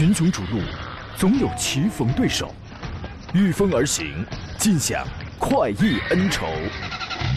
群雄逐鹿，总有棋逢对手，御风而行，尽享快意恩仇。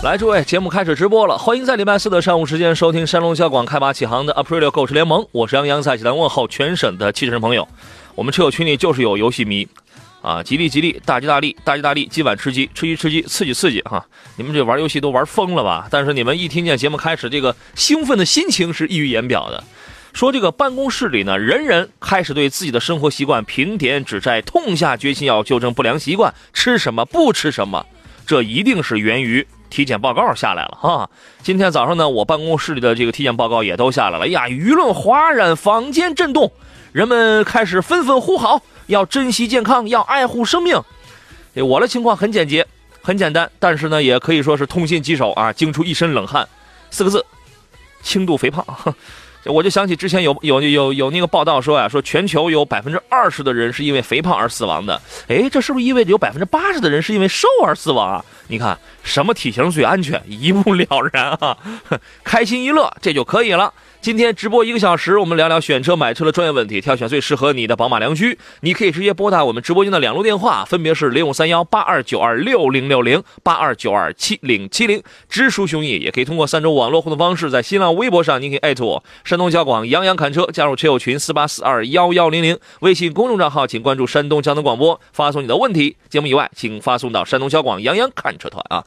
来，诸位，节目开始直播了，欢迎在礼拜四的上午时间收听山东交广开拔启航的 Aprilio 购车联盟，我是杨洋，在济南问候全省的汽车人朋友。我们车友群里就是有游戏迷啊，吉利吉利，大吉大利，大吉大利，今晚吃鸡，吃鸡吃鸡，刺激刺激哈！你们这玩游戏都玩疯了吧？但是你们一听见节目开始，这个兴奋的心情是溢于言表的。说这个办公室里呢，人人开始对自己的生活习惯评点指摘，痛下决心要纠正不良习惯，吃什么不吃什么，这一定是源于。体检报告下来了哈，今天早上呢，我办公室里的这个体检报告也都下来了。哎呀，舆论哗然，房间震动，人们开始纷纷呼号，要珍惜健康，要爱护生命。我的情况很简洁，很简单，但是呢，也可以说是痛心疾首啊，惊出一身冷汗。四个字：轻度肥胖。我就想起之前有有有有那个报道说呀，说全球有百分之二十的人是因为肥胖而死亡的。哎，这是不是意味着有百分之八十的人是因为瘦而死亡啊？你看什么体型最安全，一目了然啊！开心一乐，这就可以了。今天直播一个小时，我们聊聊选车买车的专业问题，挑选最适合你的宝马良驹。你可以直接拨打我们直播间的两路电话，分别是零五三幺八二九二六零六零八二九二七零七零。直抒胸臆，也可以通过三种网络互动方式，在新浪微博上，您可以艾特我山东交广杨洋侃车，加入车友群四八四二幺幺零零。微信公众账号请关注山东交通广播，发送你的问题。节目以外，请发送到山东交广杨洋侃车团啊。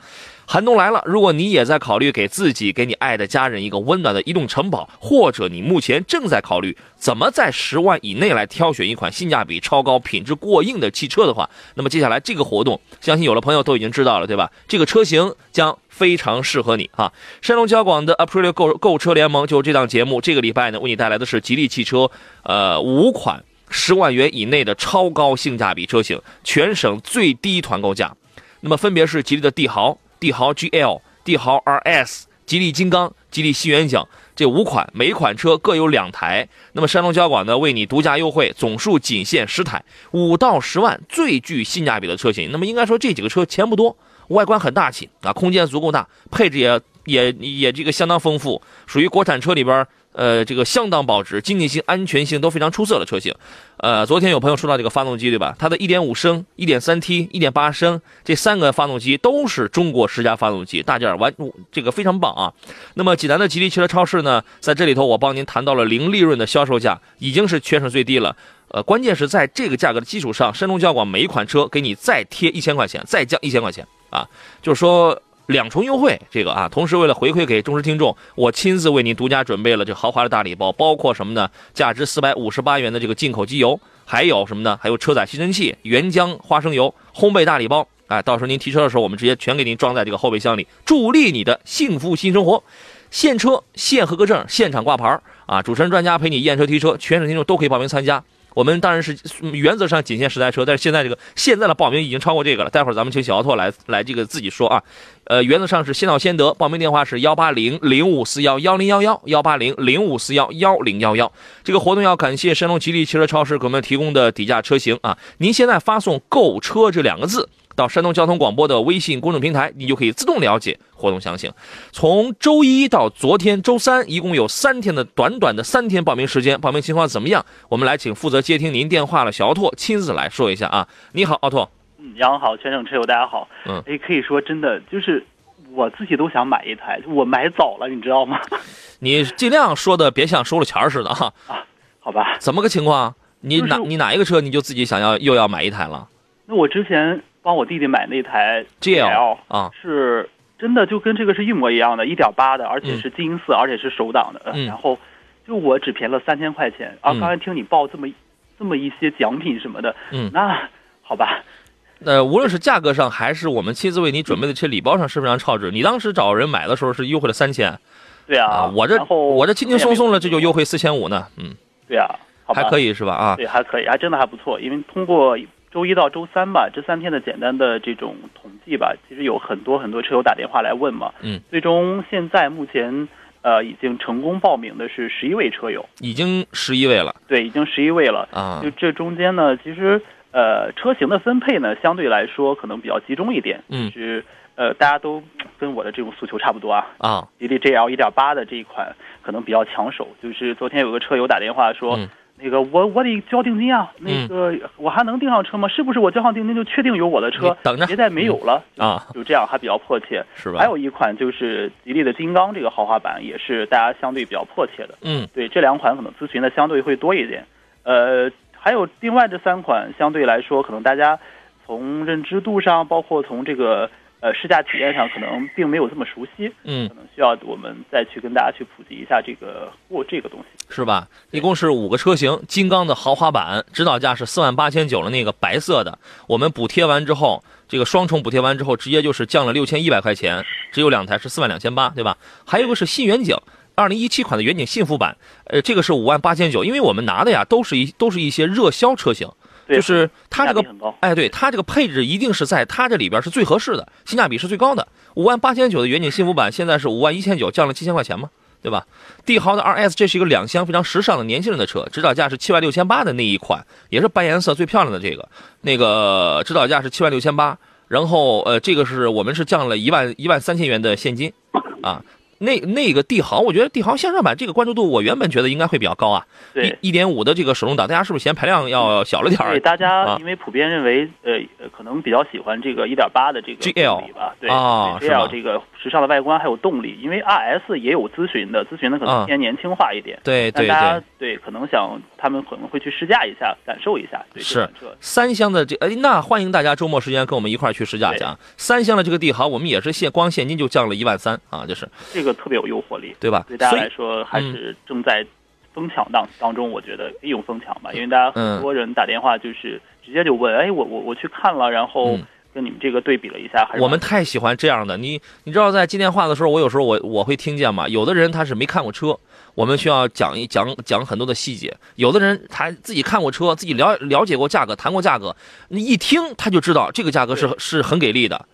寒冬来了，如果你也在考虑给自己、给你爱的家人一个温暖的移动城堡，或者你目前正在考虑怎么在十万以内来挑选一款性价比超高、品质过硬的汽车的话，那么接下来这个活动，相信有的朋友都已经知道了，对吧？这个车型将非常适合你啊！山东交广的 Aprilia 购购车联盟就这档节目，这个礼拜呢，为你带来的是吉利汽车，呃，五款十万元以内的超高性价比车型，全省最低团购价，那么分别是吉利的帝豪。帝豪 GL、帝豪 RS、吉利金刚、吉利新远景这五款，每一款车各有两台。那么山东交管呢，为你独家优惠，总数仅限十台，五到十万最具性价比的车型。那么应该说这几个车钱不多，外观很大气啊，空间足够大，配置也也也这个相当丰富，属于国产车里边。呃，这个相当保值，经济性、安全性都非常出色的车型。呃，昨天有朋友说到这个发动机，对吧？它的1.5升、1.3T、1.8升这三个发动机都是中国十佳发动机，大件完这个非常棒啊。那么济南的吉利汽车超市呢，在这里头我帮您谈到了零利润的销售价，已经是全省最低了。呃，关键是在这个价格的基础上，山东交广每一款车给你再贴一千块钱，再降一千块钱啊，就是说。两重优惠，这个啊，同时为了回馈给忠实听众，我亲自为您独家准备了这豪华的大礼包，包括什么呢？价值四百五十八元的这个进口机油，还有什么呢？还有车载吸尘器、原浆花生油、烘焙大礼包。哎，到时候您提车的时候，我们直接全给您装在这个后备箱里，助力你的幸福新生活。现车现合格证，现场挂牌啊！主持人专家陪你验车提车，全省听众都可以报名参加。我们当然是原则上仅限十台车，但是现在这个现在的报名已经超过这个了。待会儿咱们请小奥拓来来这个自己说啊。呃，原则上是先到先得，报名电话是幺八零零五四幺幺零幺幺幺八零零五四幺幺零幺幺。这个活动要感谢神龙吉利汽车超市给我们提供的底价车型啊。您现在发送“购车”这两个字。到山东交通广播的微信公众平台，你就可以自动了解活动详情。从周一到昨天周三，一共有三天的短短的三天报名时间，报名情况怎么样？我们来请负责接听您电话的小奥拓亲自来说一下啊。你好，奥拓。嗯，杨好，全省车友大家好。嗯，哎，可以说真的就是我自己都想买一台，我买早了，你知道吗？你尽量说的别像收了钱似的哈。啊，好吧。怎么个情况？你哪你哪一个车你就自己想要又要买一台了？那我之前。帮我弟弟买那台 GL 啊，是真的就跟这个是一模一样的，一点八的，而且是金色，而且是手挡的。嗯然后就我只便宜了三千块钱。啊，刚才听你报这么这么一些奖品什么的，嗯，那好吧。那无论是价格上，还是我们亲自为你准备的这些礼包上，是非常超值。你当时找人买的时候是优惠了三千，对啊，我这我这轻轻松松的这就优惠四千五呢，嗯。对啊，还可以是吧？啊，对，还可以，还真的还不错。因为通过周一到周三吧，这三天的简单的这种统计吧，其实有很多很多车友打电话来问嘛。嗯。最终现在目前呃已经成功报名的是十一位车友，已经十一位了。对，已经十一位了啊。就这中间呢，其实呃车型的分配呢，相对来说可能比较集中一点。嗯。是呃大家都跟我的这种诉求差不多啊。啊。吉利 GL 一点八的这一款可能比较抢手，就是昨天有个车友打电话说。那个我我得交定金啊，那个我还能订上车吗？是不是我交上定金就确定有我的车？等着，别再没有了啊！就这样还比较迫切，是吧？还有一款就是吉利的金刚这个豪华版，也是大家相对比较迫切的。嗯，对，这两款可能咨询的相对会多一点。呃，还有另外这三款相对来说，可能大家从认知度上，包括从这个。呃，试驾体验上可能并没有这么熟悉，嗯，可能需要我们再去跟大家去普及一下这个过这个东西，是吧？一共是五个车型，金刚的豪华版，指导价是四万八千九的那个白色的，我们补贴完之后，这个双重补贴完之后，直接就是降了六千一百块钱，只有两台是四万两千八，对吧？还有个是新远景，二零一七款的远景幸福版，呃，这个是五万八千九，因为我们拿的呀都是一都是一些热销车型。就是它这个，哎，对它这个配置一定是在它这里边是最合适的，性价比是最高的。五万八千九的远景幸福版现在是五万一千九，降了七千块钱嘛，对吧？帝豪的 RS 这是一个两厢非常时尚的年轻人的车，指导价是七万六千八的那一款，也是白颜色最漂亮的这个，那个指导价是七万六千八，然后呃，这个是我们是降了一万一万三千元的现金，啊。那那个帝豪，我觉得帝豪向上版这个关注度，我原本觉得应该会比较高啊。对，一点五的这个手动挡，大家是不是嫌排量要小了点儿？对，大家因为普遍认为，呃，可能比较喜欢这个一点八的这个 GL 吧？对啊，GL 这个时尚的外观还有动力，因为 RS 也有咨询的，咨询的可能偏年轻化一点。对对对，对，可能想他们可能会去试驾一下，感受一下。是三厢的这，哎，那欢迎大家周末时间跟我们一块儿去试驾去啊！三厢的这个帝豪，我们也是现光现金就降了一万三啊，就是这个特别有诱惑力。对吧？对大家来说还是正在疯抢当当中，我觉得利用疯抢吧，因为大家很多人打电话就是直接就问，哎，我我我去看了，然后跟你们这个对比了一下，还是我们太喜欢这样的。你你知道在接电话的时候，我有时候我我会听见嘛，有的人他是没看过车，我们需要讲一讲讲很多的细节；有的人他自己看过车，自己了了解过价格，谈过价格，你一听他就知道这个价格是是很给力的。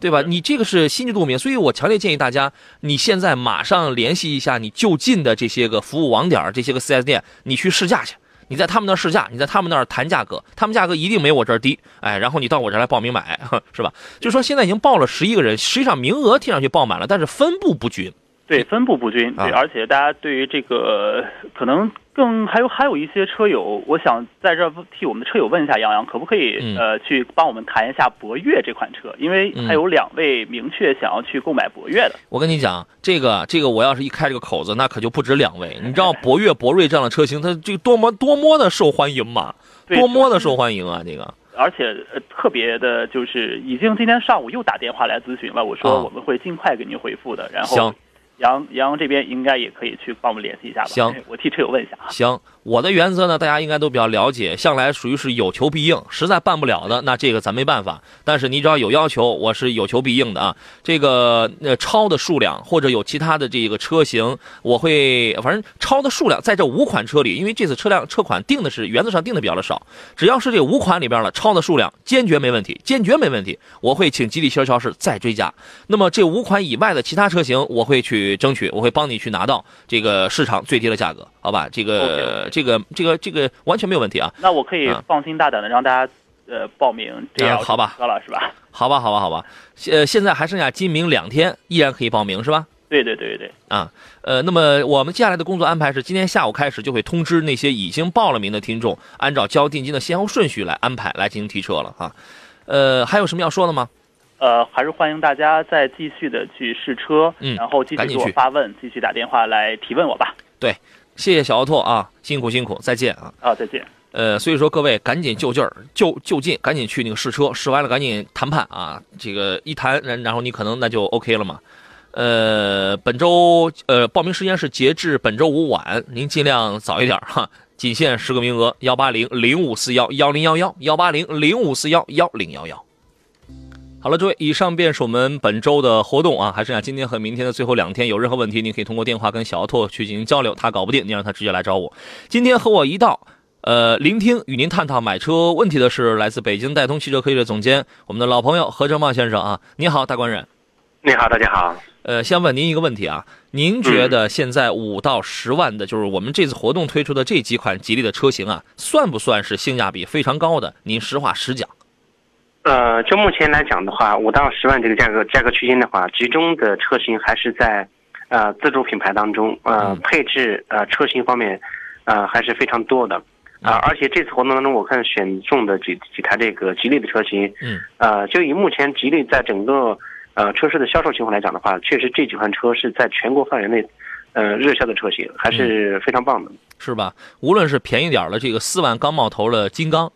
对吧？你这个是心知肚明，所以我强烈建议大家，你现在马上联系一下你就近的这些个服务网点，这些个 4S 店，你去试驾去。你在他们那儿试驾，你在他们那儿谈价格，他们价格一定没我这儿低。哎，然后你到我这儿来报名买，是吧？就说现在已经报了十一个人，实际上名额听上去报满了，但是分布不均。对，分布不均。对，而且大家对于这个可能。更还有还有一些车友，我想在这替我们的车友问一下杨洋，可不可以呃去帮我们谈一下博越这款车？因为还有两位明确想要去购买博越的。我跟你讲，这个这个我要是一开这个口子，那可就不止两位。你知道博越、博瑞这样的车型，它这个多么多么的受欢迎嘛？多么的受欢迎啊！这个，而且呃特别的就是已经今天上午又打电话来咨询了，我说我们会尽快给您回复的。然后。行。杨杨这边应该也可以去帮我们联系一下吧。行，我替车友问一下啊。行，我的原则呢，大家应该都比较了解，向来属于是有求必应，实在办不了的，那这个咱没办法。但是你只要有要求，我是有求必应的啊。这个呃超的数量或者有其他的这个车型，我会反正超的数量在这五款车里，因为这次车辆车款定的是原则上定的比较的少，只要是这五款里边了，超的数量坚决没问题，坚决没问题。我会请吉利汽车超市再追加。那么这五款以外的其他车型，我会去。争取我会帮你去拿到这个市场最低的价格，好吧？这个这个这个这个完全没有问题啊。那我可以放心大胆的让大家呃报名这样好吧？车了是吧？好吧，好吧，好吧。呃，现在还剩下今明两天，依然可以报名是吧？对对对对啊，呃，那么我们接下来的工作安排是，今天下午开始就会通知那些已经报了名的听众，按照交定金的先后顺序来安排来进行提车了啊。呃，还有什么要说的吗？呃，还是欢迎大家再继续的去试车，嗯，然后继续给我发问，继续打电话来提问我吧。对，谢谢小奥拓啊，辛苦辛苦，再见啊。啊，再见。呃，所以说各位赶紧就劲儿，就就近，赶紧去那个试车，试完了赶紧谈判啊。这个一谈，然然后你可能那就 OK 了嘛。呃，本周呃报名时间是截至本周五晚，您尽量早一点哈，仅限十个名额，幺八零零五四幺幺零幺幺，幺八零零五四幺幺零幺幺。好了，诸位，以上便是我们本周的活动啊，还剩下今天和明天的最后两天，有任何问题，您可以通过电话跟小奥拓去进行交流，他搞不定，你让他直接来找我。今天和我一道，呃，聆听与您探讨买车问题的是来自北京戴通汽车科技的总监，我们的老朋友何正茂先生啊，你好，大官人。你好，大家好。呃，先问您一个问题啊，您觉得现在五到十万的，就是我们这次活动推出的这几款吉利的车型啊，算不算是性价比非常高的？您实话实讲。呃，就目前来讲的话，五到十万这个价格价格区间的话，集中的车型还是在，呃，自主品牌当中，呃，配置呃车型方面，呃还是非常多的，啊，而且这次活动当中，我看选中的几几台这个吉利的车型，嗯，呃，就以目前吉利在整个呃车市的销售情况来讲的话，确实这几款车是在全国范围内，呃，热销的车型还是非常棒的，是吧？无论是便宜点的这个四万刚冒头的金刚。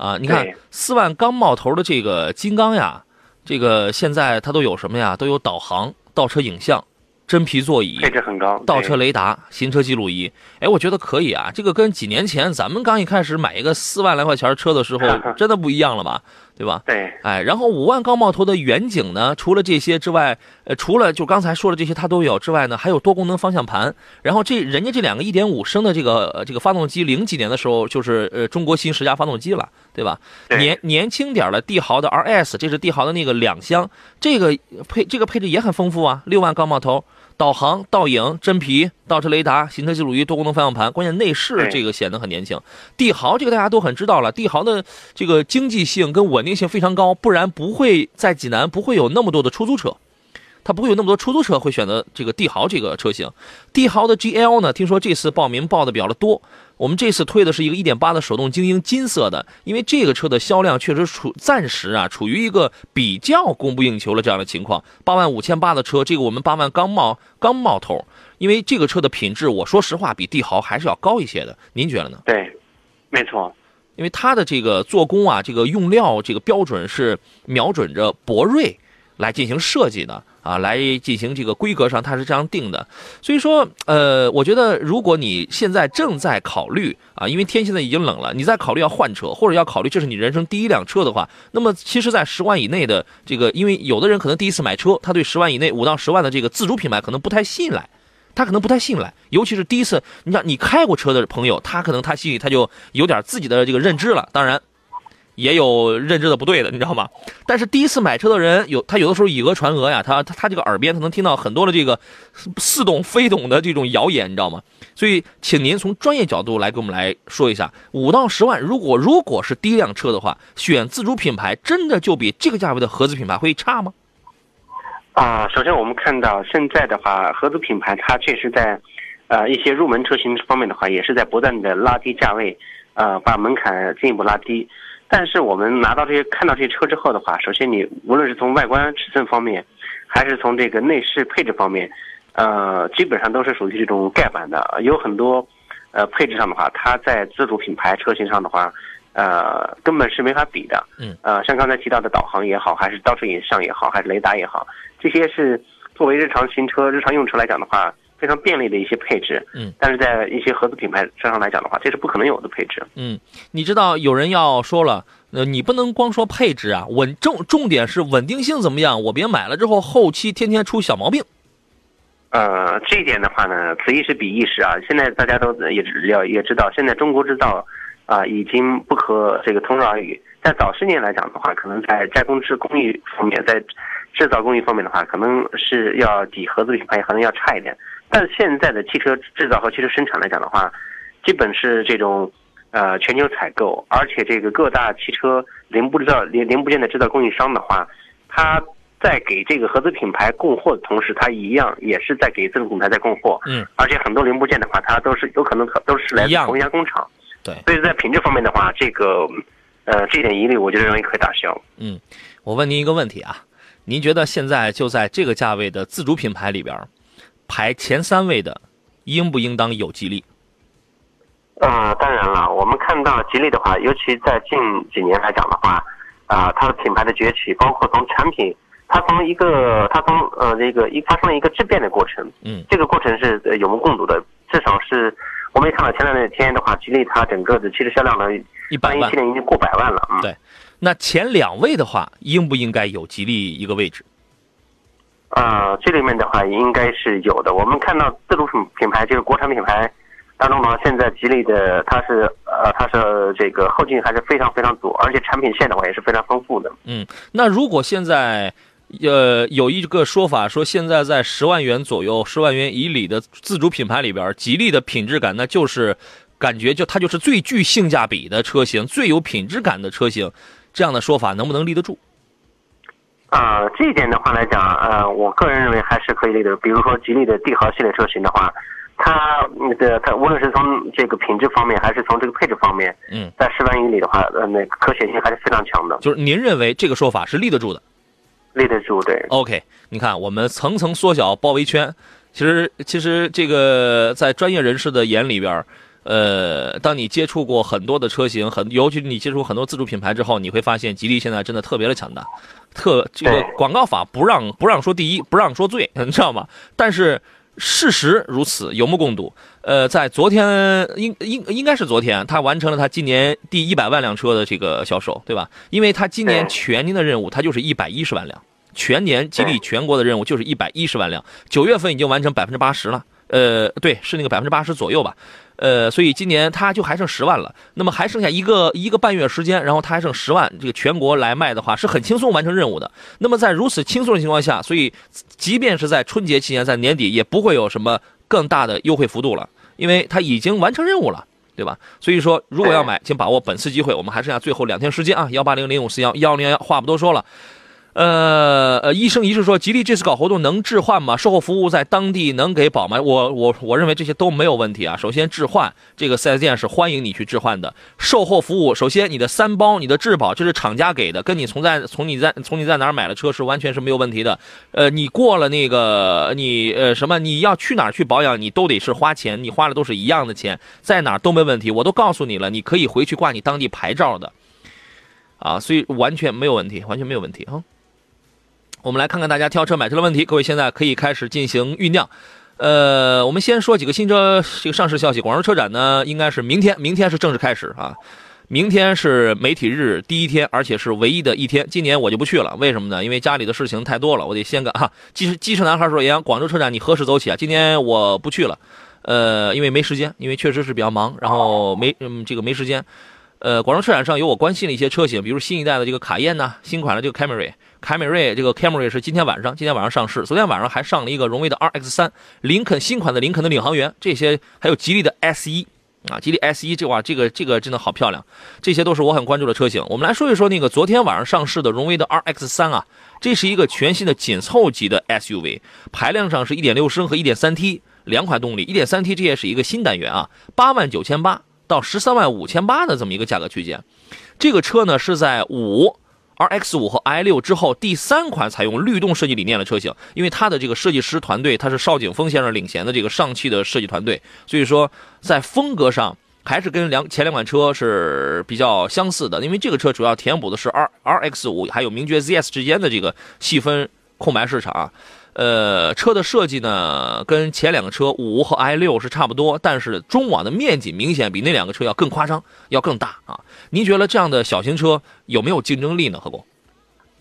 啊，你看四万刚冒头的这个金刚呀，这个现在它都有什么呀？都有导航、倒车影像、真皮座椅、配置很高、倒车雷达、行车记录仪。哎，我觉得可以啊，这个跟几年前咱们刚一开始买一个四万来块钱车的时候，真的不一样了吧？对吧？对，哎，然后五万高冒头的远景呢，除了这些之外，呃，除了就刚才说的这些它都有之外呢，还有多功能方向盘。然后这人家这两个一点五升的这个这个发动机，零几年的时候就是呃中国新十佳发动机了，对吧？年年轻点的帝豪的 RS，这是帝豪的那个两厢，这个配这个配置也很丰富啊，六万高冒头。导航、倒影、真皮、倒车雷达、行车记录仪、多功能方向盘，关键内饰这个显得很年轻。帝豪这个大家都很知道了，帝豪的这个经济性跟稳定性非常高，不然不会在济南不会有那么多的出租车。它不会有那么多出租车会选择这个帝豪这个车型，帝豪的 GL 呢？听说这次报名报的比较的多。我们这次推的是一个1.8的手动精英金色的，因为这个车的销量确实处暂时啊处于一个比较供不应求的这样的情况。八万五千八的车，这个我们八万刚冒刚冒头，因为这个车的品质，我说实话比帝豪还是要高一些的。您觉得呢？对，没错，因为它的这个做工啊，这个用料这个标准是瞄准着博瑞来进行设计的。啊，来进行这个规格上，它是这样定的，所以说，呃，我觉得如果你现在正在考虑啊，因为天现在已经冷了，你在考虑要换车，或者要考虑这是你人生第一辆车的话，那么其实，在十万以内的这个，因为有的人可能第一次买车，他对十万以内五到十万的这个自主品牌可能不太信赖，他可能不太信赖，尤其是第一次，你想你开过车的朋友，他可能他心里他就有点自己的这个认知了，当然。也有认知的不对的，你知道吗？但是第一次买车的人有，他有的时候以讹传讹呀，他他他这个耳边他能听到很多的这个似懂非懂的这种谣言，你知道吗？所以，请您从专业角度来给我们来说一下，五到十万，如果如果是第一辆车的话，选自主品牌真的就比这个价位的合资品牌会差吗？啊，首先我们看到现在的话，合资品牌它确实在，呃，一些入门车型方面的话，也是在不断的拉低价位，呃，把门槛进一步拉低。但是我们拿到这些看到这些车之后的话，首先你无论是从外观尺寸方面，还是从这个内饰配置方面，呃，基本上都是属于这种盖板的。有很多，呃，配置上的话，它在自主品牌车型上的话，呃，根本是没法比的。嗯。呃，像刚才提到的导航也好，还是倒车影像也好，还是雷达也好，这些是作为日常行车、日常用车来讲的话。非常便利的一些配置，嗯，但是在一些合资品牌车上来讲的话，这是不可能有的配置。嗯，你知道有人要说了，呃，你不能光说配置啊，稳重重点是稳定性怎么样？我别买了之后后期天天出小毛病。呃，这一点的话呢，此一时彼一时啊。现在大家都也了也知道，现在中国制造啊已经不可这个同日而语。在早十年来讲的话，可能在加工制工艺方面，在制造工艺方面的话，可能是要比合资品牌可能要差一点。但现在的汽车制造和汽车生产来讲的话，基本是这种，呃，全球采购，而且这个各大汽车零部制造零零部件的制造供应商的话，他在给这个合资品牌供货的同时，他一样也是在给自主品牌在供货。嗯。而且很多零部件的话，它都是有可能都是来自同一家工厂。对。所以在品质方面的话，这个，呃，这点疑虑，我觉得认为可以打消。嗯，我问您一个问题啊，您觉得现在就在这个价位的自主品牌里边？排前三位的，应不应当有吉利？呃，当然了，我们看到吉利的话，尤其在近几年来讲的话，啊，它的品牌的崛起，包括从产品，它从一个，它从呃这个一发生了一个质变的过程，嗯，这个过程是有目共睹的，至少是我们也看到前两天的话，吉利它整个的汽车销量呢，一百万，一七年已经过百万了，嗯，对。那前两位的话，应不应该有吉利一个位置？啊，这里面的话应该是有的。我们看到自主品品牌，就是国产品牌当中呢，现在吉利的它是呃，它是这个后劲还是非常非常足，而且产品线的话也是非常丰富的。嗯，那如果现在呃有一个说法说，现在在十万元左右、十万元以里的自主品牌里边，吉利的品质感那就是感觉就它就是最具性价比的车型，最有品质感的车型，这样的说法能不能立得住？啊，这一点的话来讲，呃，我个人认为还是可以立的。比如说吉利的帝豪系列车型的话，它的它无论是从这个品质方面，还是从这个配置方面，嗯，在十万以里的话，呃，那个可选性还是非常强的。就是您认为这个说法是立得住的？立得住，对。OK，你看我们层层缩小包围圈，其实其实这个在专业人士的眼里边。呃，当你接触过很多的车型，很尤其你接触很多自主品牌之后，你会发现吉利现在真的特别的强大，特这个广告法不让不让说第一，不让说最，你知道吗？但是事实如此，有目共睹。呃，在昨天应应应该是昨天，他完成了他今年第一百万辆车的这个销售，对吧？因为他今年全年的任务，他就是一百一十万辆，全年吉利全国的任务就是一百一十万辆，九月份已经完成百分之八十了。呃，对，是那个百分之八十左右吧。呃，所以今年它就还剩十万了，那么还剩下一个一个半月时间，然后它还剩十万，这个全国来卖的话是很轻松完成任务的。那么在如此轻松的情况下，所以即便是在春节期间，在年底也不会有什么更大的优惠幅度了，因为它已经完成任务了，对吧？所以说，如果要买，请把握本次机会，我们还剩下最后两天时间啊，幺八零零五四幺幺零幺幺，话不多说了。呃呃，医生一是说，吉利这次搞活动能置换吗？售后服务在当地能给保吗？我我我认为这些都没有问题啊。首先置换，这个四 S 店是欢迎你去置换的。售后服务，首先你的三包、你的质保，这是厂家给的，跟你从在从你在从你在哪儿买了车是完全是没有问题的。呃，你过了那个你呃什么，你要去哪儿去保养，你都得是花钱，你花的都是一样的钱，在哪儿都没问题。我都告诉你了，你可以回去挂你当地牌照的，啊，所以完全没有问题，完全没有问题啊。我们来看看大家挑车买车的问题，各位现在可以开始进行酝酿。呃，我们先说几个新车这个上市消息。广州车展呢，应该是明天，明天是正式开始啊。明天是媒体日第一天，而且是唯一的一天。今年我就不去了，为什么呢？因为家里的事情太多了，我得先干哈。机车机车男孩说：“杨，广州车展你何时走起啊？”今年我不去了，呃，因为没时间，因为确实是比较忙，然后没嗯这个没时间。呃，广州车展上有我关心的一些车型，比如新一代的这个卡宴呐，新款的这个凯美瑞。凯美瑞这个 Camry 是今天晚上，今天晚上上市。昨天晚上还上了一个荣威的 RX 三，林肯新款的林肯的领航员，这些还有吉利的 S 一啊，吉利 S 一这哇，这个这个真的好漂亮，这些都是我很关注的车型。我们来说一说那个昨天晚上上市的荣威的 RX 三啊，这是一个全新的紧凑级的 SUV，排量上是一点六升和一点三 T 两款动力，一点三 T 这也是一个新单元啊，八万九千八到十三万五千八的这么一个价格区间，这个车呢是在五。R X 五和 i 六之后，第三款采用律动设计理念的车型，因为它的这个设计师团队，它是邵景峰先生领衔的这个上汽的设计团队，所以说在风格上还是跟两前两款车是比较相似的。因为这个车主要填补的是 R R X 五还有名爵 Z S 之间的这个细分空白市场。呃，车的设计呢，跟前两个车五和 i 六是差不多，但是中网的面积明显比那两个车要更夸张，要更大啊！您觉得这样的小型车有没有竞争力呢？何工？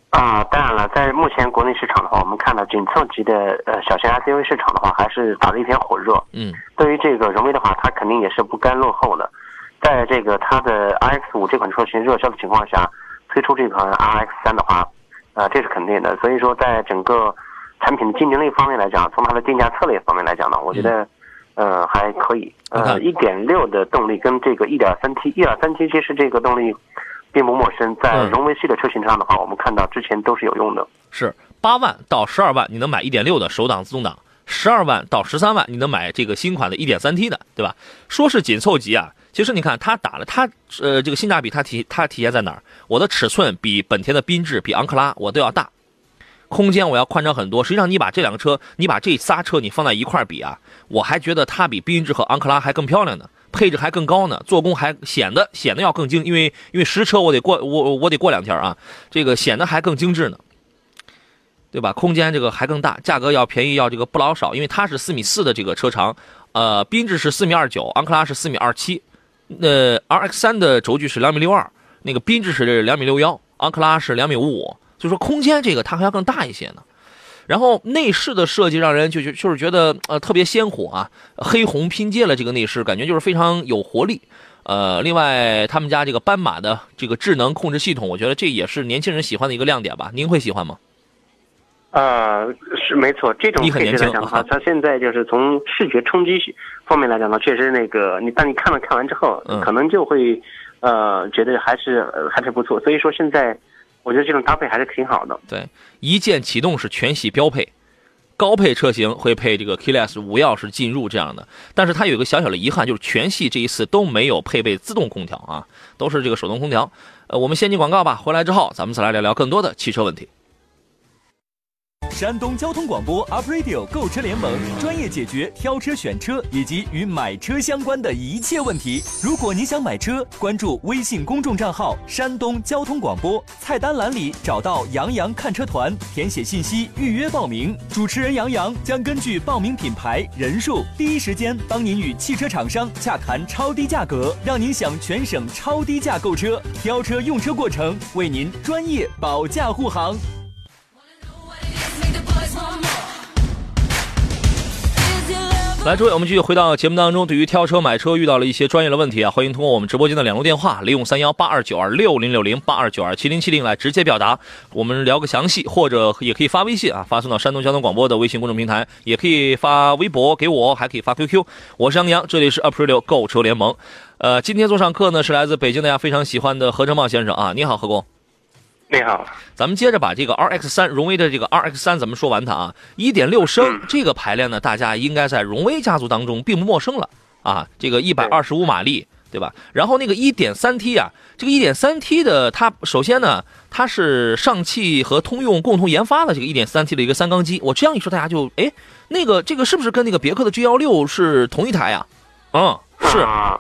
啊，当然了，在目前国内市场的话，我们看到紧凑级的呃小型 SUV 市场的话，还是打得一片火热。嗯，对于这个荣威的话，它肯定也是不甘落后的，在这个它的 RX 五这款车型热销的情况下，推出这款 RX 三的话，啊，这是肯定的。所以说，在整个产品的竞争力方面来讲，从它的定价策略方面来讲呢，我觉得，呃，还可以。呃，一点六的动力跟这个一点三 T，一点三 T 其实这个动力并不陌生，在荣威系的车型上的话，我们看到之前都是有用的。是八万到十二万，你能买一点六的手挡自动挡；十二万到十三万，你能买这个新款的一点三 T 的，对吧？说是紧凑级啊，其实你看它打了它，呃，这个性价比它体它体现在哪儿？我的尺寸比本田的缤智、比昂克拉我都要大。空间我要宽敞很多。实际上，你把这两个车，你把这仨车你放在一块比啊，我还觉得它比缤智和昂克拉还更漂亮呢，配置还更高呢，做工还显得显得要更精，因为因为实车我得过我我得过两天啊，这个显得还更精致呢，对吧？空间这个还更大，价格要便宜要这个不老少，因为它是四米四的这个车长，呃，缤智是四米二九，昂克拉是四米二七，那，RX 三的轴距是两米六二，那个缤智是两米六幺。昂克拉是两米五五，所以说空间这个它还要更大一些呢。然后内饰的设计让人就就就是觉得呃特别鲜活啊，黑红拼接了这个内饰，感觉就是非常有活力。呃，另外他们家这个斑马的这个智能控制系统，我觉得这也是年轻人喜欢的一个亮点吧？您会喜欢吗？呃，是没错，这种配置来讲的话，它现在就是从视觉冲击方面来讲呢，确实那个你当你看了看完之后，可能就会呃觉得还是还是不错。所以说现在。我觉得这种搭配还是挺好的。对，一键启动是全系标配，高配车型会配这个 Keyless 无钥匙进入这样的。但是它有一个小小的遗憾，就是全系这一次都没有配备自动空调啊，都是这个手动空调。呃，我们先进广告吧，回来之后咱们再来聊聊更多的汽车问题。山东交通广播 Up Radio 购车联盟专业解决挑车、选车以及与买车相关的一切问题。如果你想买车，关注微信公众账号“山东交通广播”，菜单栏里找到“杨洋看车团”，填写信息预约报名。主持人杨洋将根据报名品牌、人数，第一时间帮您与汽车厂商洽谈超低价格，让您享全省超低价购车。挑车用车过程为您专业保驾护航。来，诸位，我们继续回到节目当中。对于挑车、买车遇到了一些专业的问题啊，欢迎通过我们直播间的两路电话，零五三幺八二九二六零六零八二九二七零七零来直接表达，我们聊个详细，或者也可以发微信啊，发送到山东交通广播的微信公众平台，也可以发微博给我，还可以发 QQ。我是杨洋，这里是 April 购车联盟。呃，今天做上课呢是来自北京大家非常喜欢的何成茂先生啊，你好，何工。你好，咱们接着把这个 RX 三荣威的这个 RX 三咱们说完它啊，一点六升这个排量呢，大家应该在荣威家族当中并不陌生了啊，这个一百二十五马力，对吧？然后那个一点三 T 啊，这个一点三 T 的它首先呢，它是上汽和通用共同研发的这个一点三 T 的一个三缸机，我这样一说大家就哎，那个这个是不是跟那个别克的 G 幺六是同一台呀？嗯，是，啊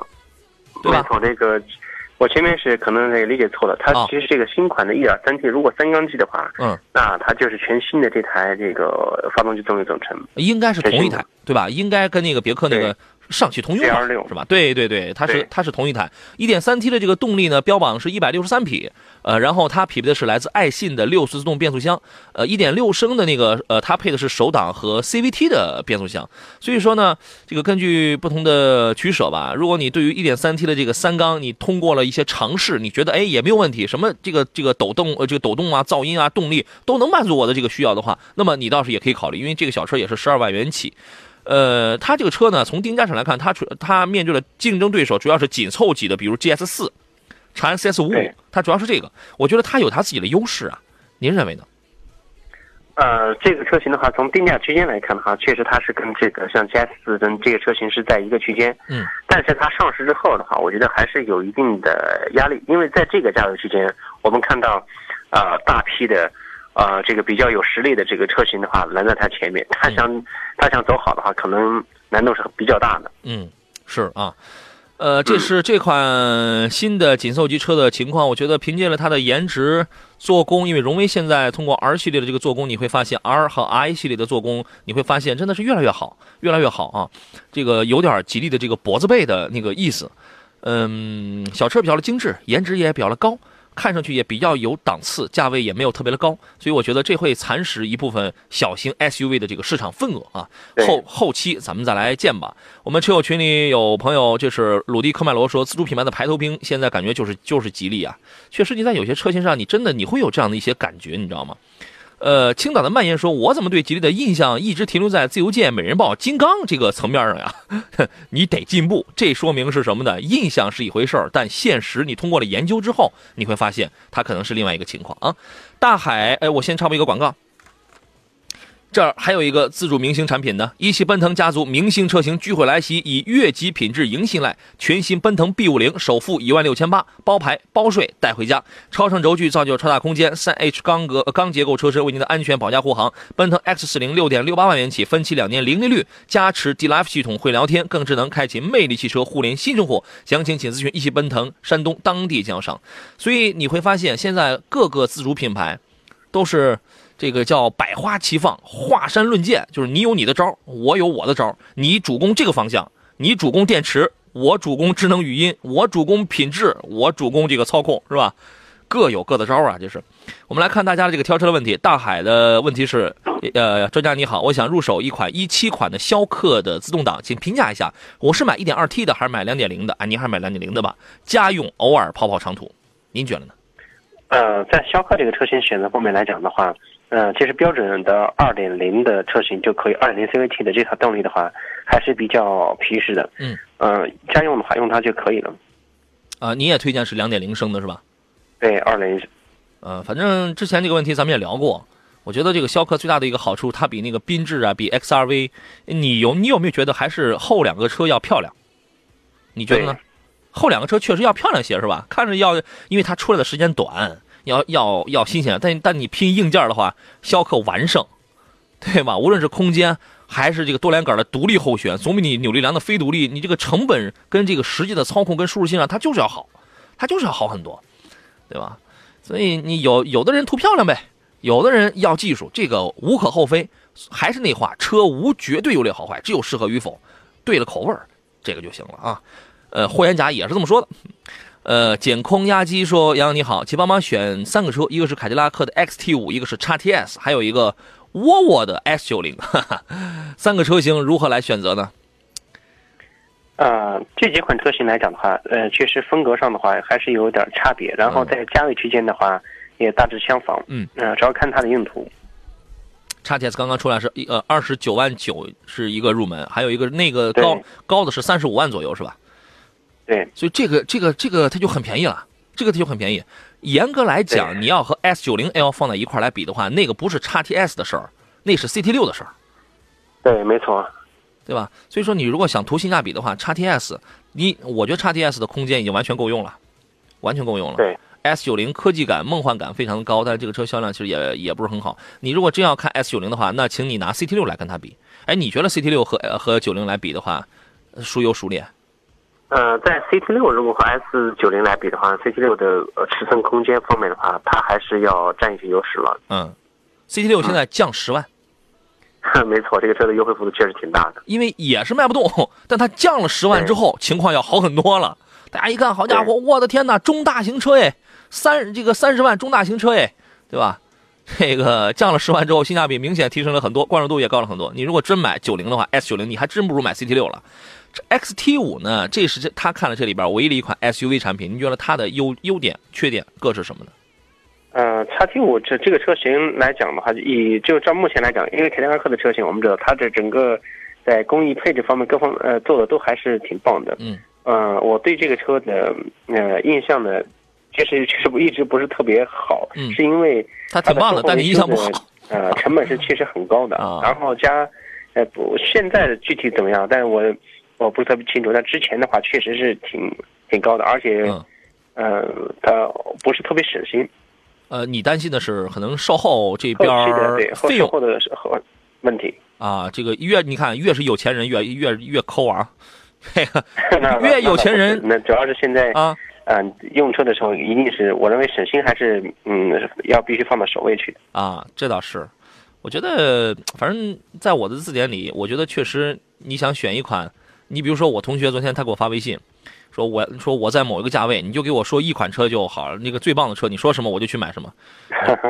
对吧？那个。我前面是可能理解错了，它其实这个新款的 1.3T，如果三缸机的话，嗯，那它就是全新的这台这个发动机动力总成，应该是同一台，对吧？应该跟那个别克那个。上汽通用是吧？对对对，它是它是同一台 1.3T 的这个动力呢，标榜是一百六十三匹，呃，然后它匹配的是来自爱信的六速自动变速箱，呃，1.6升的那个呃，它配的是手挡和 CVT 的变速箱，所以说呢，这个根据不同的取舍吧，如果你对于 1.3T 的这个三缸，你通过了一些尝试，你觉得哎也没有问题，什么这个这个抖动呃这个抖动啊、噪音啊、动力都能满足我的这个需要的话，那么你倒是也可以考虑，因为这个小车也是十二万元起。呃，它这个车呢，从定价上来看，它主它面对的竞争对手主要是紧凑级的，比如 GS 四、长安 CS 五五，它主要是这个。我觉得它有它自己的优势啊，您认为呢？呃，这个车型的话，从定价区间来看的话，确实它是跟这个像 GS 四跟这个车型是在一个区间。嗯。但是它上市之后的话，我觉得还是有一定的压力，因为在这个价格区间，我们看到，呃，大批的。呃，这个比较有实力的这个车型的话，拦在它前面，他想他想走好的话，可能难度是比较大的。嗯，是啊，呃，这是这款新的紧凑级车的情况。我觉得凭借了它的颜值、做工，因为荣威现在通过 R 系列的这个做工，你会发现 R 和 I 系列的做工，你会发现真的是越来越好，越来越好啊。这个有点吉利的这个脖子背的那个意思。嗯，小车比较的精致，颜值也比较的高。看上去也比较有档次，价位也没有特别的高，所以我觉得这会蚕食一部分小型 SUV 的这个市场份额啊。后后期咱们再来见吧。我们车友群里有朋友，就是鲁迪科迈罗说，自主品牌的排头兵现在感觉就是就是吉利啊。确实，你在有些车型上，你真的你会有这样的一些感觉，你知道吗？呃，青岛的蔓延说：“我怎么对吉利的印象一直停留在自由舰、美人豹、金刚这个层面上呀？你得进步。这说明是什么呢？印象是一回事儿，但现实你通过了研究之后，你会发现它可能是另外一个情况啊。大海，哎，我先插播一个广告。”这儿还有一个自主明星产品呢，一汽奔腾家族明星车型聚会来袭，以越级品质迎新来。全新奔腾 B 五零首付一万六千八，包牌包税带回家。超长轴距造就超大空间，三 H 钢格钢结构车身为您的安全保驾护航。奔腾 X 四零六点六八万元起，分期两年零利率，加持 D Life 系统会聊天，更智能，开启魅力汽车互联新生活。详情请咨询一汽奔腾山东当地经销商。所以你会发现，现在各个自主品牌都是。这个叫百花齐放，华山论剑，就是你有你的招我有我的招你主攻这个方向，你主攻电池，我主攻智能语音，我主攻品质，我主攻这个操控，是吧？各有各的招啊，就是。我们来看大家的这个挑车的问题。大海的问题是，呃，专家你好，我想入手一款一七款的逍客的自动挡，请评价一下，我是买一点二 T 的还是买两点零的？啊，您还是买两点零的吧，家用偶尔跑跑长途，您觉得呢？呃，在逍客这个车型选择方面来讲的话，呃，其实标准的二点零的车型就可以，二点零 CVT 的这套动力的话还是比较皮实的。嗯。呃，家用的话用它就可以了。啊，你也推荐是两点零升的是吧？对，二零。呃，反正之前这个问题咱们也聊过。我觉得这个逍客最大的一个好处，它比那个缤智啊，比 XRV，你有你有没有觉得还是后两个车要漂亮？你觉得呢？后两个车确实要漂亮些是吧？看着要，因为它出来的时间短，要要要新鲜。但但你拼硬件的话，逍客完胜，对吧？无论是空间还是这个多连杆的独立后悬，总比你扭力梁的非独立，你这个成本跟这个实际的操控跟舒适性上，它就是要好，它就是要好很多，对吧？所以你有有的人图漂亮呗，有的人要技术，这个无可厚非。还是那话，车无绝对优劣好坏，只有适合与否，对了口味这个就行了啊。呃，霍元甲也是这么说的。呃，减空压机说：“杨洋你好，请帮忙选三个车，一个是凯迪拉克的 XT 五，一个是 XTS，还有一个沃尔沃的 S 九零。三个车型如何来选择呢？”呃，这几款车型来讲的话，呃，确实风格上的话还是有点差别，然后在价位区间的话也大致相仿。嗯，呃，主要看它的用途。XTS 刚刚出来是一呃二十九万九是一个入门，还有一个那个高高的是三十五万左右是吧？对，所以这个这个这个它就很便宜了，这个它就很便宜。严格来讲，你要和 S 九零 L 放在一块来比的话，那个不是叉 T S 的事儿，那是 CT 六的事儿。对，没错。对吧？所以说，你如果想图性价比的话，叉 T S，你我觉得叉 T S 的空间已经完全够用了，完全够用了。对，S 九零科技感、梦幻感非常的高，但是这个车销量其实也也不是很好。你如果真要看 S 九零的话，那请你拿 CT 六来跟它比。哎，你觉得 CT 六和和九零来比的话，孰优孰劣？呃，在 CT 六如果和 S 九零来比的话，CT 六的尺寸空间方面的话，它还是要占一些优势了。嗯，CT 六现在降十万。没错，这个车的优惠幅度确实挺大的，因为也是卖不动，但它降了十万之后，情况要好很多了。大家一看，好家伙，我的天哪，中大型车哎，三这个三十万中大型车哎，对吧？这个降了十万之后，性价比明显提升了很多，关注度也高了很多。你如果真买九零的话，S 九零你还真不如买 CT 六了。这 XT 五呢，这是这他看了这里边唯一的一款 SUV 产品，你觉得它的优优点、缺点各是什么呢？呃，，XT 五这这个车型来讲的话，以就照目前来讲，因为凯迪拉克的车型，我们知道它这整个在工艺配置方面各方呃做的都还是挺棒的。嗯。呃，我对这个车的呃印象呢，其实其实不一直不是特别好，嗯，是因为它挺棒的，但你印象不好。呃，成本是确实很高的 啊。然后加，呃不，现在的具体怎么样？但是我我不是特别清楚。但之前的话确实是挺挺高的，而且，呃，它不是特别省心。呃，你担心的是可能售后这边费用的问题啊？这个越你看越是有钱人越越越抠啊，这个越有钱人那主要是现在啊，嗯，用车的时候一定是我认为省心还是嗯要必须放到首位去啊。这倒是，我觉得反正在我的字典里，我觉得确实你想选一款，你比如说我同学昨天他给我发微信。说我说我在某一个价位，你就给我说一款车就好，那个最棒的车，你说什么我就去买什么。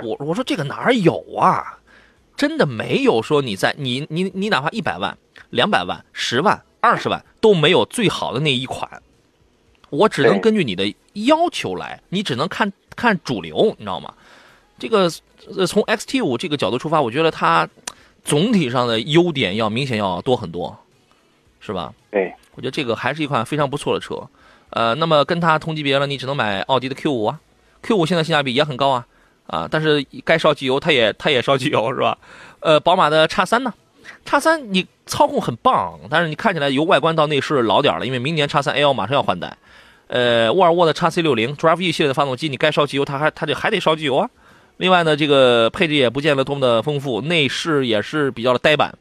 我我说这个哪儿有啊？真的没有说你在你你你哪怕一百万、两百万、十万、二十万都没有最好的那一款。我只能根据你的要求来，你只能看看主流，你知道吗？这个从 XT 五这个角度出发，我觉得它总体上的优点要明显要多很多，是吧？对。我觉得这个还是一款非常不错的车，呃，那么跟它同级别了，你只能买奥迪的 Q 五啊，Q 五现在性价比也很高啊，啊，但是该烧机油它也它也烧机油是吧？呃，宝马的叉三呢，叉三你操控很棒，但是你看起来由外观到内饰老点了，因为明年叉三 L 马上要换代。呃，沃尔沃的叉 C 六零 Drive E 系列的发动机，你该烧机油它还它就还得烧机油啊。另外呢，这个配置也不见得多么的丰富，内饰也是比较的呆板。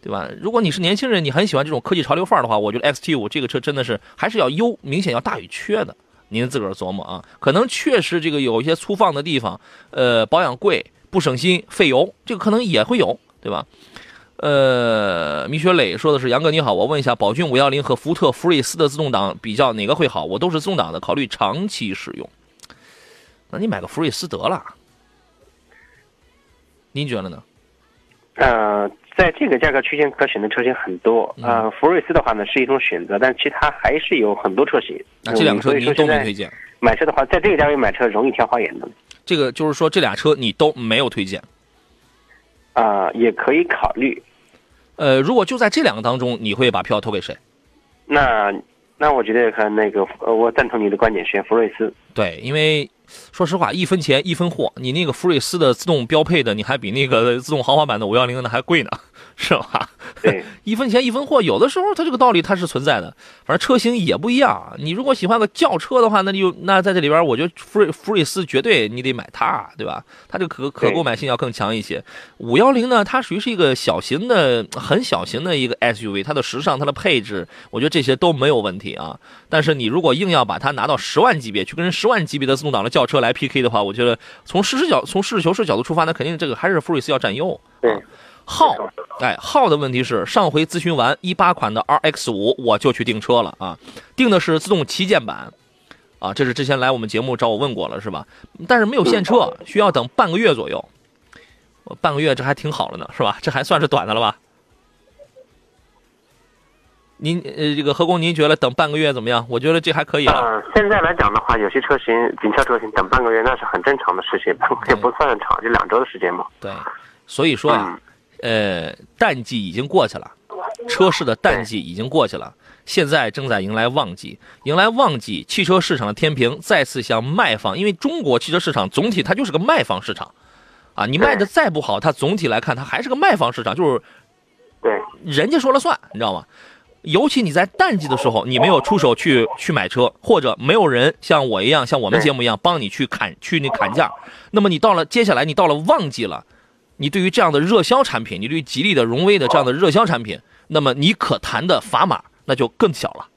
对吧？如果你是年轻人，你很喜欢这种科技潮流范儿的话，我觉得 XT 五这个车真的是还是要优，明显要大于缺的。您自个儿琢磨啊。可能确实这个有一些粗放的地方，呃，保养贵、不省心、费油，这个可能也会有，对吧？呃，米雪磊说的是：杨哥你好，我问一下，宝骏五幺零和福特福睿斯的自动挡比较哪个会好？我都是自动挡的，考虑长期使用。那你买个福睿斯得了。您觉得呢？呃，在这个价格区间可选的车型很多。呃，福睿斯的话呢是一种选择，但其他还是有很多车型。那这两个车您都没推荐？买车的话，在这个价位买车容易挑花眼的。这个就是说，这俩车你都没有推荐？啊，也可以考虑。呃，如果就在这两个当中，你会把票投给谁？那那我觉得看那个，呃，我赞同你的观点，选福睿斯。对，因为。说实话，一分钱一分货。你那个福睿斯的自动标配的，你还比那个自动豪华版的五幺零的还贵呢。是吧？对，一分钱一分货，有的时候它这个道理它是存在的。反正车型也不一样。你如果喜欢个轿车的话，那就那在这里边，我觉得福瑞福睿斯绝对你得买它，对吧？它这个可可购买性要更强一些。五幺零呢，它属于是一个小型的、很小型的一个 SUV，它的时尚、它的配置，我觉得这些都没有问题啊。但是你如果硬要把它拿到十万级别去跟十万级别的自动挡的轿车来 PK 的话，我觉得从实事角从实事求是角度出发，那肯定这个还是福睿斯要占优。对。号，哎，号的问题是上回咨询完一八款的 RX 五，我就去订车了啊，订的是自动旗舰版，啊，这是之前来我们节目找我问过了是吧？但是没有现车，需要等半个月左右，半个月这还挺好了呢是吧？这还算是短的了吧？您呃，这个何工，您觉得等半个月怎么样？我觉得这还可以了。现在来讲的话，有些车型紧俏车型等半个月那是很正常的事情，也不算长，就两周的时间嘛。对，所以说呀。呃，淡季已经过去了，车市的淡季已经过去了，现在正在迎来旺季，迎来旺季，汽车市场的天平再次向卖方，因为中国汽车市场总体它就是个卖方市场，啊，你卖的再不好，它总体来看它还是个卖方市场，就是对，人家说了算，你知道吗？尤其你在淡季的时候，你没有出手去去买车，或者没有人像我一样，像我们节目一样帮你去砍去那砍价，那么你到了接下来你到了旺季了。你对于这样的热销产品，你对于吉利的荣威的这样的热销产品，那么你可谈的砝码那就更小了，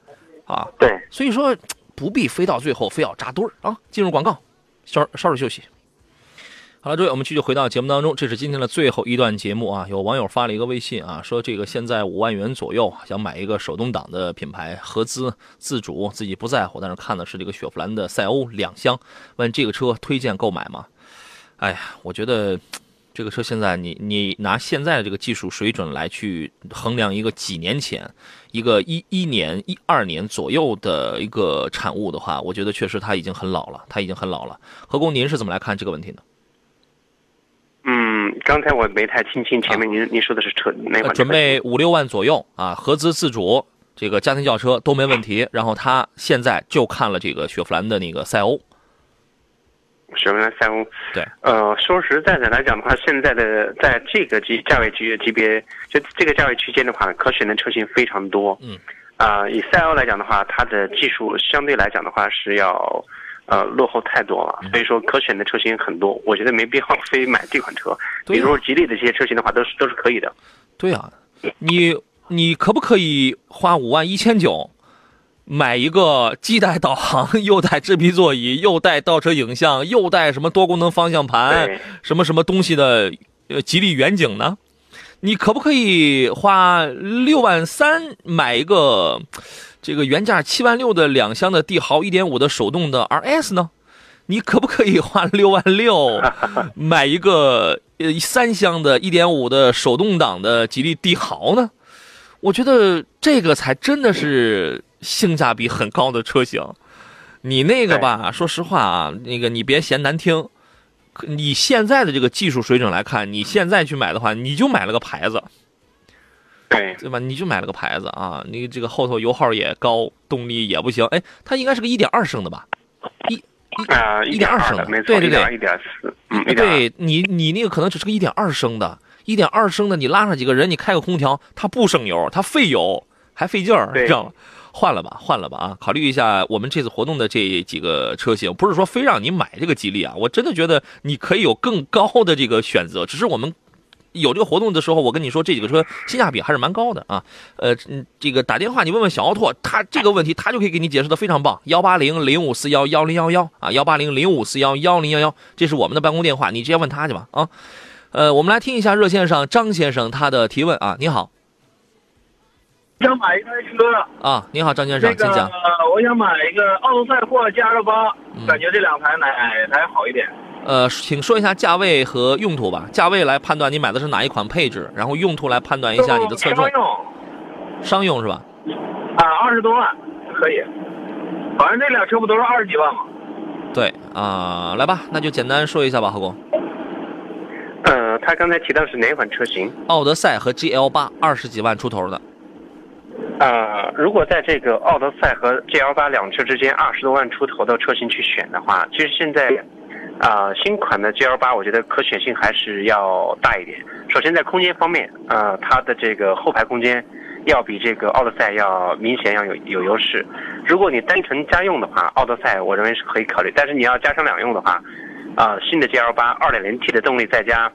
啊，对，所以说不必非到最后非要扎堆儿啊。进入广告，稍稍事休息。好了，各位，我们继续回到节目当中，这是今天的最后一段节目啊。有网友发了一个微信啊，说这个现在五万元左右想买一个手动挡的品牌，合资自主，自己不在乎，但是看的是这个雪佛兰的赛欧两厢，问这个车推荐购买吗？哎呀，我觉得。这个车现在，你你拿现在的这个技术水准来去衡量一个几年前，一个一一年、一二年左右的一个产物的话，我觉得确实它已经很老了，它已经很老了。何工，您是怎么来看这个问题呢？嗯，刚才我没太听清前面您您说的是车哪款？准备五六万左右啊，合资自主，这个家庭轿车都没问题。然后他现在就看了这个雪佛兰的那个赛欧。雪佛兰赛欧，对，呃，说实在的来讲的话，现在的在这个级价位级级别，就这个价位区间的话，可选的车型非常多。嗯，啊，以赛欧来讲的话，它的技术相对来讲的话是要，呃，落后太多了。所以说，可选的车型很多，我觉得没必要非买这款车。比如说吉利的这些车型的话，都是都是可以的。对啊，你你可不可以花五万一千九？买一个既带导航又带真皮座椅又带倒车影像又带什么多功能方向盘什么什么东西的呃吉利远景呢？你可不可以花六万三买一个这个原价七万六的两厢的帝豪一点五的手动的 RS 呢？你可不可以花六万六买一个呃三厢的一点五的手动挡的吉利帝豪呢？我觉得这个才真的是。性价比很高的车型，你那个吧，说实话啊，那个你别嫌难听，你现在的这个技术水准来看，你现在去买的话，你就买了个牌子，对对吧？你就买了个牌子啊，你这个后头油耗也高，动力也不行。哎，它应该是个一点二升的吧？一一一点二升的，对对对，一点四。对你你那个可能只是个一点二升的，一点二升的，你拉上几个人，你开个空调，它不省油，它费油还费劲儿，知道吗？换了吧，换了吧啊！考虑一下我们这次活动的这几个车型，不是说非让你买这个吉利啊，我真的觉得你可以有更高的这个选择。只是我们有这个活动的时候，我跟你说这几个车性价比还是蛮高的啊。呃，这个打电话你问问小奥拓，他这个问题他就可以给你解释的非常棒。幺八零零五四幺幺零幺幺啊，幺八零零五四幺幺零幺幺，这是我们的办公电话，你直接问他去吧啊。呃，我们来听一下热线上张先生他的提问啊，你好。想买一台车啊！你好，张先生，请讲。我想买一个奥德赛或加热八，感觉这两台哪台好一点？呃，请说一下价位和用途吧。价位来判断你买的是哪一款配置，然后用途来判断一下你的侧重。商用，商用是吧？啊，二十多万可以。反正这俩车不都是二十几万吗？对啊，来吧，那就简单说一下吧，何工。呃，他刚才提到是哪款车型？奥德赛和 GL 八，二十几万出头的。呃，如果在这个奥德赛和 GL 八两车之间二十多万出头的车型去选的话，其实现在，啊，新款的 GL 八我觉得可选性还是要大一点。首先在空间方面，呃，它的这个后排空间要比这个奥德赛要明显要有有优势。如果你单纯家用的话，奥德赛我认为是可以考虑，但是你要加上两用的话。啊，新的 GL 八二点零 T 的动力再加，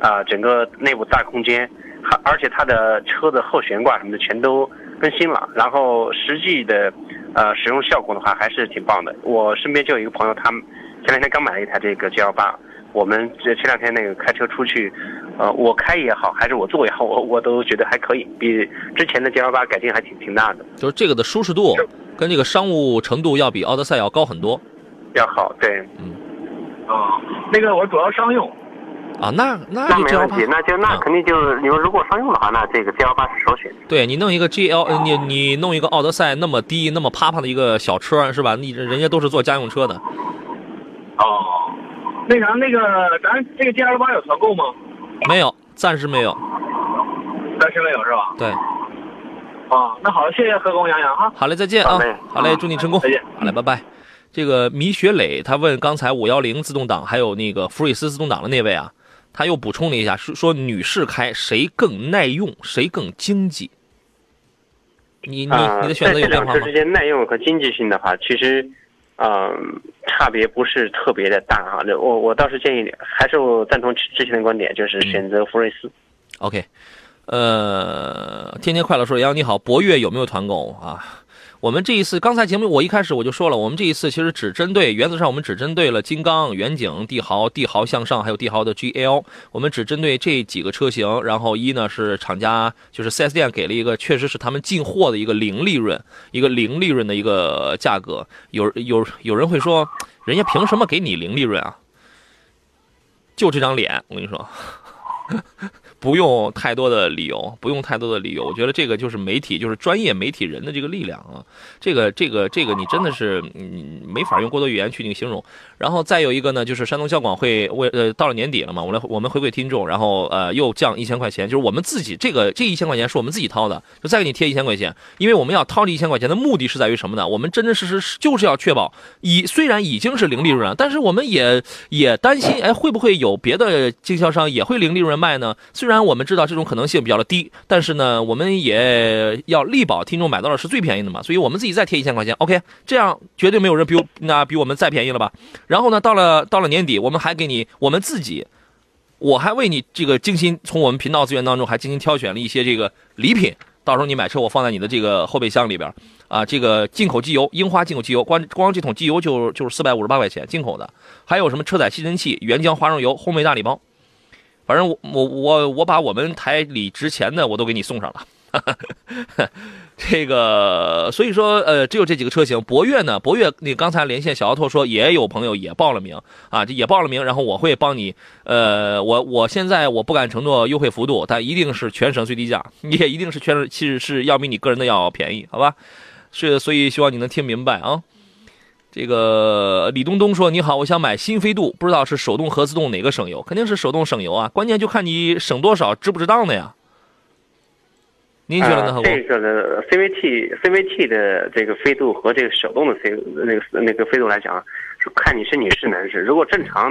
啊，整个内部大空间，还而且它的车的后悬挂什么的全都更新了，然后实际的，呃，使用效果的话还是挺棒的。我身边就有一个朋友，他前两天刚买了一台这个 GL 八，我们这前两天那个开车出去，呃，我开也好，还是我坐也好，我我都觉得还可以，比之前的 GL 八改进还挺挺大的。就是这个的舒适度跟这个商务程度要比奥德赛要高很多，要好，对，嗯。啊，那个我主要商用，啊，那那就没问题，那就那肯定就是你们如果商用的话，那这个 G L 八是首选。对你弄一个 G L，你你弄一个奥德赛那么低那么趴趴的一个小车是吧？你人家都是做家用车的。哦，那啥那个咱这个 G L 八有团购吗？没有，暂时没有。暂时没有是吧？对。哦，那好，谢谢何工杨洋哈。好嘞，再见啊。好嘞，祝你成功。再见。好嘞，拜拜。这个米雪磊他问刚才五幺零自动挡还有那个福睿斯自动挡的那位啊，他又补充了一下，是说女士开谁更耐用，谁更经济？你你你的选择有变化吗？这两车之间耐用和经济性的话，其实，嗯，差别不是特别的大哈。我我倒是建议，还是我赞同之前的观点，就是选择福睿斯。OK，呃，天天快乐说杨你好，博越有没有团购啊？我们这一次，刚才节目我一开始我就说了，我们这一次其实只针对，原则上我们只针对了金刚、远景、帝豪、帝豪向上，还有帝豪的 GL，我们只针对这几个车型。然后一呢是厂家，就是 4S 店给了一个确实是他们进货的一个零利润，一个零利润的一个价格。有有有人会说，人家凭什么给你零利润啊？就这张脸，我跟你说。不用太多的理由，不用太多的理由，我觉得这个就是媒体，就是专业媒体人的这个力量啊。这个、这个、这个，你真的是嗯没法用过多语言去那个形容。然后再有一个呢，就是山东交广会为呃到了年底了嘛，我来我们回馈听众，然后呃又降一千块钱，就是我们自己这个这一千块钱是我们自己掏的，就再给你贴一千块钱，因为我们要掏这一千块钱的目的是在于什么呢？我们真真实实就是要确保，已虽然已经是零利润了，但是我们也也担心，哎会不会有别的经销商也会零利润卖呢？虽虽然我们知道这种可能性比较的低，但是呢，我们也要力保听众买到的是最便宜的嘛，所以我们自己再贴一千块钱，OK，这样绝对没有人比那比我们再便宜了吧？然后呢，到了到了年底，我们还给你我们自己，我还为你这个精心从我们频道资源当中还精心挑选了一些这个礼品，到时候你买车我放在你的这个后备箱里边啊，这个进口机油，樱花进口机油，光光这桶机油就就是四百五十八块钱，进口的，还有什么车载吸尘器、原浆花生油、烘焙大礼包。反正我我我我把我们台里值钱的我都给你送上了，这个所以说呃只有这几个车型，博越呢，博越你刚才连线小奥拓说也有朋友也报了名啊，也报了名，然后我会帮你呃我我现在我不敢承诺优惠幅度，但一定是全省最低价，也一定是全其实是要比你个人的要便宜，好吧？是所以希望你能听明白啊。这个李东东说：“你好，我想买新飞度，不知道是手动和自动哪个省油？肯定是手动省油啊，关键就看你省多少，值不值当的呀。”您觉得呢？这个的 CVT CVT 的这个飞度和这个手动的飞那个那个飞度来讲，是看你是女士男士。如果正常，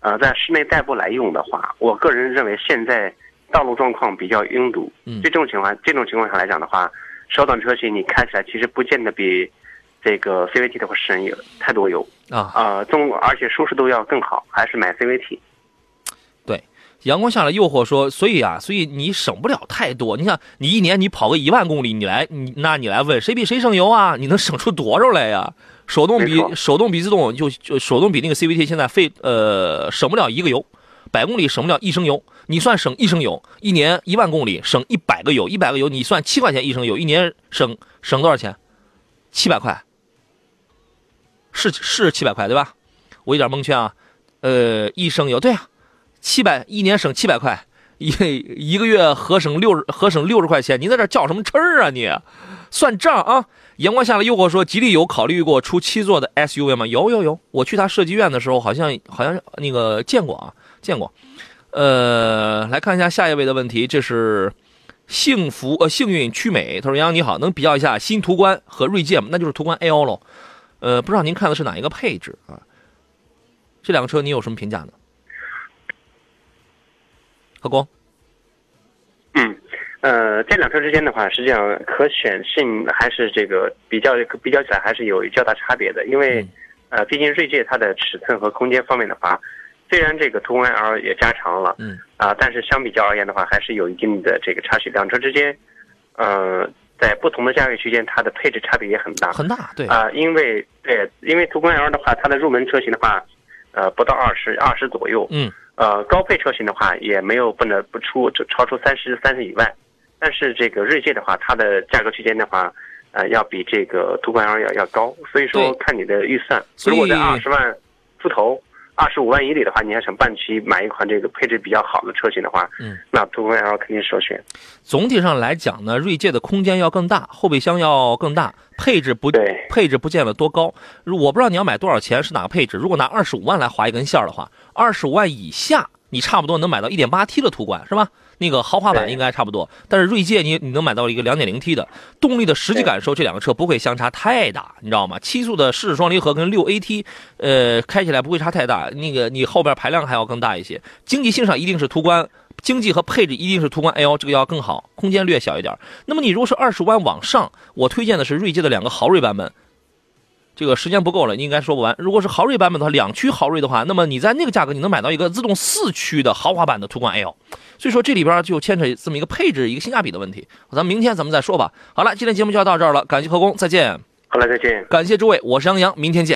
呃，在室内代步来用的话，我个人认为现在道路状况比较拥堵，这种情况这种情况下来讲的话，手动车型你开起来其实不见得比。这个 CVT 的话省油太多油啊啊，中而且舒适度要更好，还是买 CVT。对，阳光下的诱惑说，所以啊，所以你省不了太多。你想，你一年你跑个一万公里，你来你那你来问谁比谁省油啊？你能省出多少来呀？手动比手动比自动就就手动比那个 CVT 现在费呃省不了一个油，百公里省不了一升油。你算省一升油，一年一万公里省一百个油，一百个油你算七块钱一升油，一年省省多少钱？七百块，是是七百块对吧？我有点蒙圈啊。呃，一升油对啊，七百一年省七百块，一一个月合省六十合省六十块钱，你在这叫什么吃啊你？算账啊！阳光下的诱惑说，吉利有考虑过出七座的 SUV 吗？有有有，我去他设计院的时候，好像好像那个见过啊，见过。呃，来看一下下一位的问题，这是幸福呃幸运曲美，他说杨洋你好，能比较一下新途观和锐界吗？那就是途观 L 喽。呃，不知道您看的是哪一个配置啊？这两个车你有什么评价呢？何工？嗯。呃，这两车之间的话，实际上可选性还是这个比较比较起来还是有较大差别的。因为，呃，毕竟锐界它的尺寸和空间方面的话，虽然这个途观 L 也加长了，嗯，啊，但是相比较而言的话，还是有一定的这个差距。两车之间，呃，在不同的价位区间，它的配置差别也很大，很大，对。啊，因为对，因为途观 L 的话，它的入门车型的话，呃，不到二十二十左右，嗯，呃，高配车型的话，也没有不能不出超出三十三十以外。但是这个锐界的话，它的价格区间的话，呃，要比这个途观 L 要要高，所以说看你的预算。如果在二十万出头、二十五万以里的话，你还想半期买一款这个配置比较好的车型的话，嗯，那途观 L 肯定是首选。总体上来讲呢，锐界的空间要更大，后备箱要更大，配置不，配置不见得多高。我不知道你要买多少钱，是哪个配置？如果拿二十五万来划一根线的话，二十五万以下，你差不多能买到一点八 T 的途观，是吧？那个豪华版应该差不多，但是锐界你你能买到一个两点零 T 的动力的实际感受，这两个车不会相差太大，你知道吗？七速的湿式双离合跟六 AT，呃，开起来不会差太大。那个你后边排量还要更大一些，经济性上一定是途观，经济和配置一定是途观 L 这个要更好，空间略小一点。那么你如果是二十万往上，我推荐的是锐界的两个豪锐版本。这个时间不够了，你应该说不完。如果是豪锐版本的话，两驱豪锐的话，那么你在那个价格你能买到一个自动四驱的豪华版的途观 L。所以说这里边就牵扯这么一个配置、一个性价比的问题。咱们明天咱们再说吧。好了，今天节目就要到这儿了，感谢何工，再见。好了，再见。感谢诸位，我是杨洋，明天见。